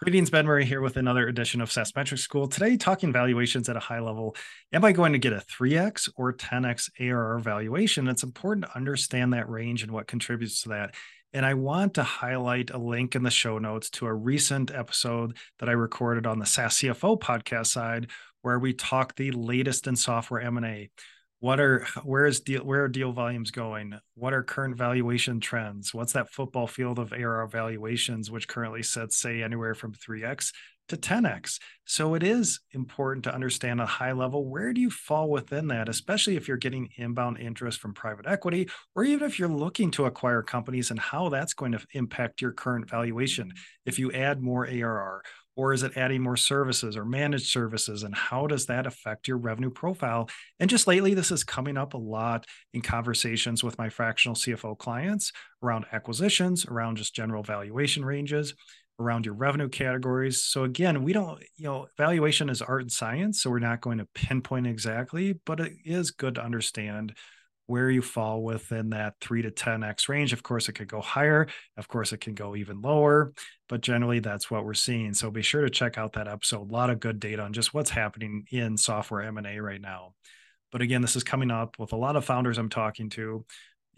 Greetings, Ben Murray here with another edition of SaaS Metrics School. Today, talking valuations at a high level. Am I going to get a 3x or 10x ARR valuation? It's important to understand that range and what contributes to that. And I want to highlight a link in the show notes to a recent episode that I recorded on the SaaS CFO podcast side, where we talk the latest in software M&A what are where is deal where are deal volumes going? What are current valuation trends? What's that football field of ARR valuations which currently sets say anywhere from 3x to 10x so it is important to understand at a high level where do you fall within that especially if you're getting inbound interest from private equity or even if you're looking to acquire companies and how that's going to impact your current valuation if you add more ARR or is it adding more services or managed services? And how does that affect your revenue profile? And just lately, this is coming up a lot in conversations with my fractional CFO clients around acquisitions, around just general valuation ranges, around your revenue categories. So again, we don't, you know, valuation is art and science. So we're not going to pinpoint exactly, but it is good to understand where you fall within that 3 to 10x range. Of course, it could go higher. Of course, it can go even lower, but generally that's what we're seeing. So be sure to check out that episode. A lot of good data on just what's happening in software M&A right now. But again, this is coming up with a lot of founders I'm talking to,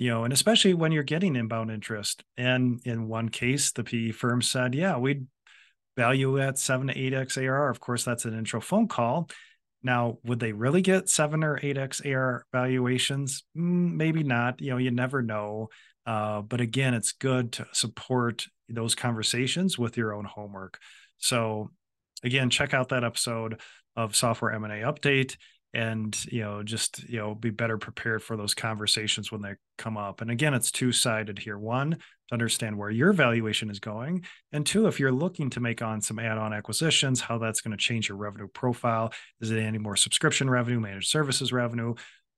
you know, and especially when you're getting inbound interest. And in one case, the PE firm said, yeah, we'd value at 7 to 8x ARR. Of course, that's an intro phone call now, would they really get seven or eight X AR valuations? Mm, maybe not. You know, you never know. Uh, but again, it's good to support those conversations with your own homework. So, again, check out that episode of Software M&A Update and you know just you know be better prepared for those conversations when they come up. And again it's two sided here. One to understand where your valuation is going and two if you're looking to make on some add-on acquisitions how that's going to change your revenue profile. Is it any more subscription revenue managed services revenue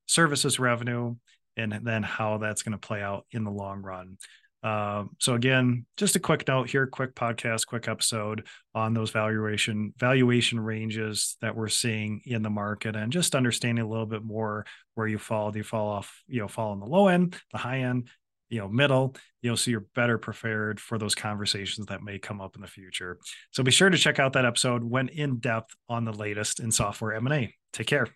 services revenue and then how that's going to play out in the long run uh, so again, just a quick note here, quick podcast, quick episode on those valuation valuation ranges that we're seeing in the market, and just understanding a little bit more where you fall. Do you fall off? You know, fall on the low end, the high end, you know, middle. You know, so you're better prepared for those conversations that may come up in the future. So be sure to check out that episode. Went in depth on the latest in software M and A. Take care.